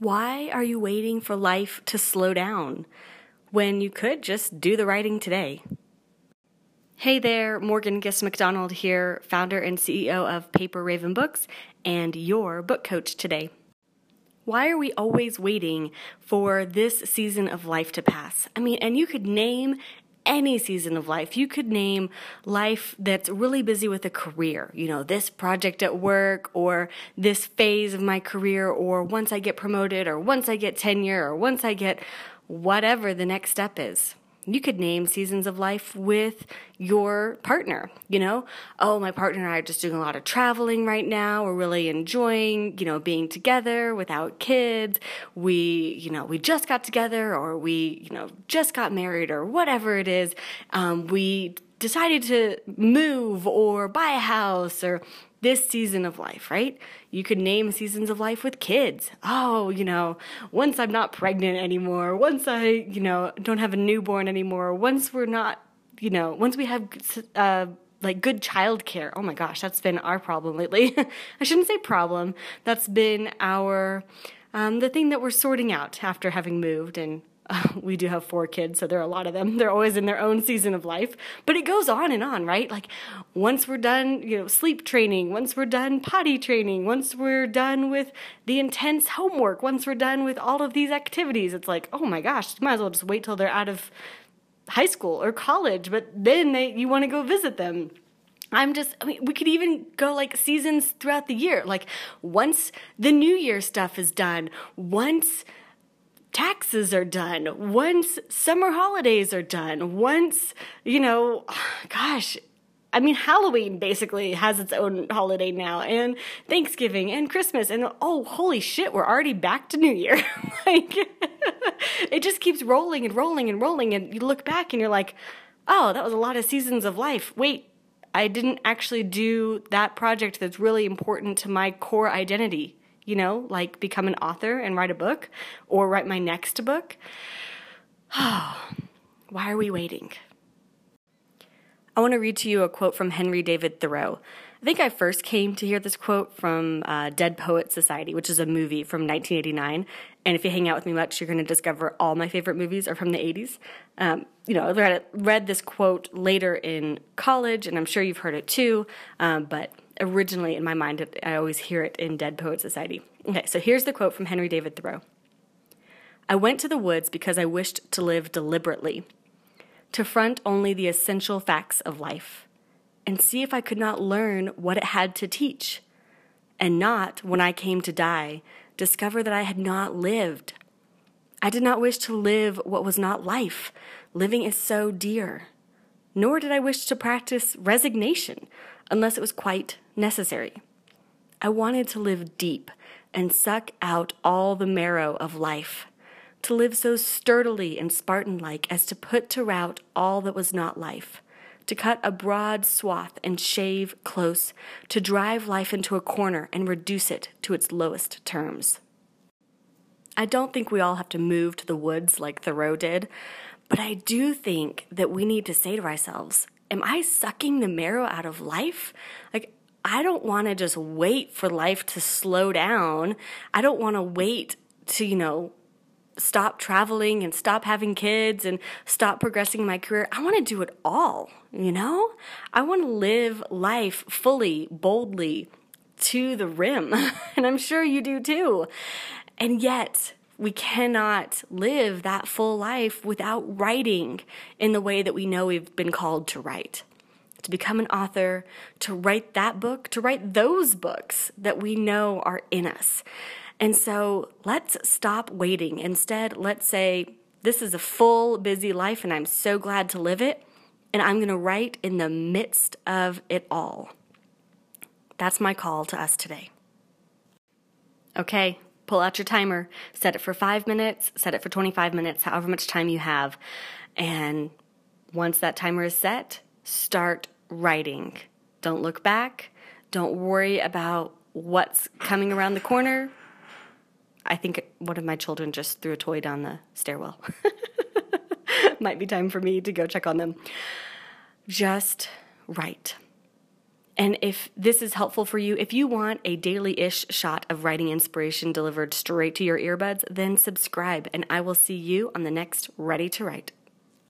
Why are you waiting for life to slow down when you could just do the writing today? Hey there, Morgan Gist MacDonald here, founder and CEO of Paper Raven Books, and your book coach today. Why are we always waiting for this season of life to pass? I mean, and you could name any season of life. You could name life that's really busy with a career, you know, this project at work or this phase of my career or once I get promoted or once I get tenure or once I get whatever the next step is you could name seasons of life with your partner, you know? Oh, my partner and I are just doing a lot of traveling right now. We're really enjoying, you know, being together without kids. We, you know, we just got together or we, you know, just got married or whatever it is. Um, we decided to move or buy a house or this season of life, right? You could name seasons of life with kids. Oh, you know, once I'm not pregnant anymore, once I, you know, don't have a newborn anymore, once we're not, you know, once we have uh, like good childcare. Oh my gosh, that's been our problem lately. I shouldn't say problem. That's been our um, the thing that we're sorting out after having moved and we do have four kids, so there are a lot of them. They're always in their own season of life. But it goes on and on, right? Like once we're done, you know, sleep training, once we're done potty training, once we're done with the intense homework, once we're done with all of these activities, it's like, oh my gosh, you might as well just wait till they're out of high school or college, but then they you want to go visit them. I'm just, I mean, we could even go like seasons throughout the year. Like once the New Year stuff is done, once taxes are done, once summer holidays are done, once, you know, gosh, I mean, Halloween basically has its own holiday now, and Thanksgiving and Christmas, and oh, holy shit, we're already back to New Year. like, it just keeps rolling and rolling and rolling, and you look back and you're like, oh, that was a lot of seasons of life. Wait, I didn't actually do that project that's really important to my core identity you know, like become an author and write a book or write my next book. Why are we waiting? I want to read to you a quote from Henry David Thoreau. I think I first came to hear this quote from uh, Dead Poet Society, which is a movie from 1989. And if you hang out with me much, you're going to discover all my favorite movies are from the 80s. Um, you know, I read, read, this quote later in college, and I'm sure you've heard it too. Um, but originally in my mind, I always hear it in Dead Poet Society. Okay, so here's the quote from Henry David Thoreau I went to the woods because I wished to live deliberately, to front only the essential facts of life, and see if I could not learn what it had to teach, and not, when I came to die, discover that I had not lived. I did not wish to live what was not life. Living is so dear. Nor did I wish to practice resignation unless it was quite necessary. I wanted to live deep and suck out all the marrow of life, to live so sturdily and Spartan like as to put to rout all that was not life, to cut a broad swath and shave close, to drive life into a corner and reduce it to its lowest terms. I don't think we all have to move to the woods like Thoreau did, but I do think that we need to say to ourselves, am I sucking the marrow out of life? Like, I don't want to just wait for life to slow down. I don't want to wait to, you know, stop traveling and stop having kids and stop progressing my career. I want to do it all, you know? I want to live life fully, boldly, to the rim. and I'm sure you do too. And yet, we cannot live that full life without writing in the way that we know we've been called to write. To become an author, to write that book, to write those books that we know are in us. And so let's stop waiting. Instead, let's say, This is a full, busy life, and I'm so glad to live it. And I'm going to write in the midst of it all. That's my call to us today. Okay, pull out your timer, set it for five minutes, set it for 25 minutes, however much time you have. And once that timer is set, start writing. Don't look back. Don't worry about what's coming around the corner. I think one of my children just threw a toy down the stairwell. Might be time for me to go check on them. Just write. And if this is helpful for you, if you want a daily ish shot of writing inspiration delivered straight to your earbuds, then subscribe and I will see you on the next Ready to Write.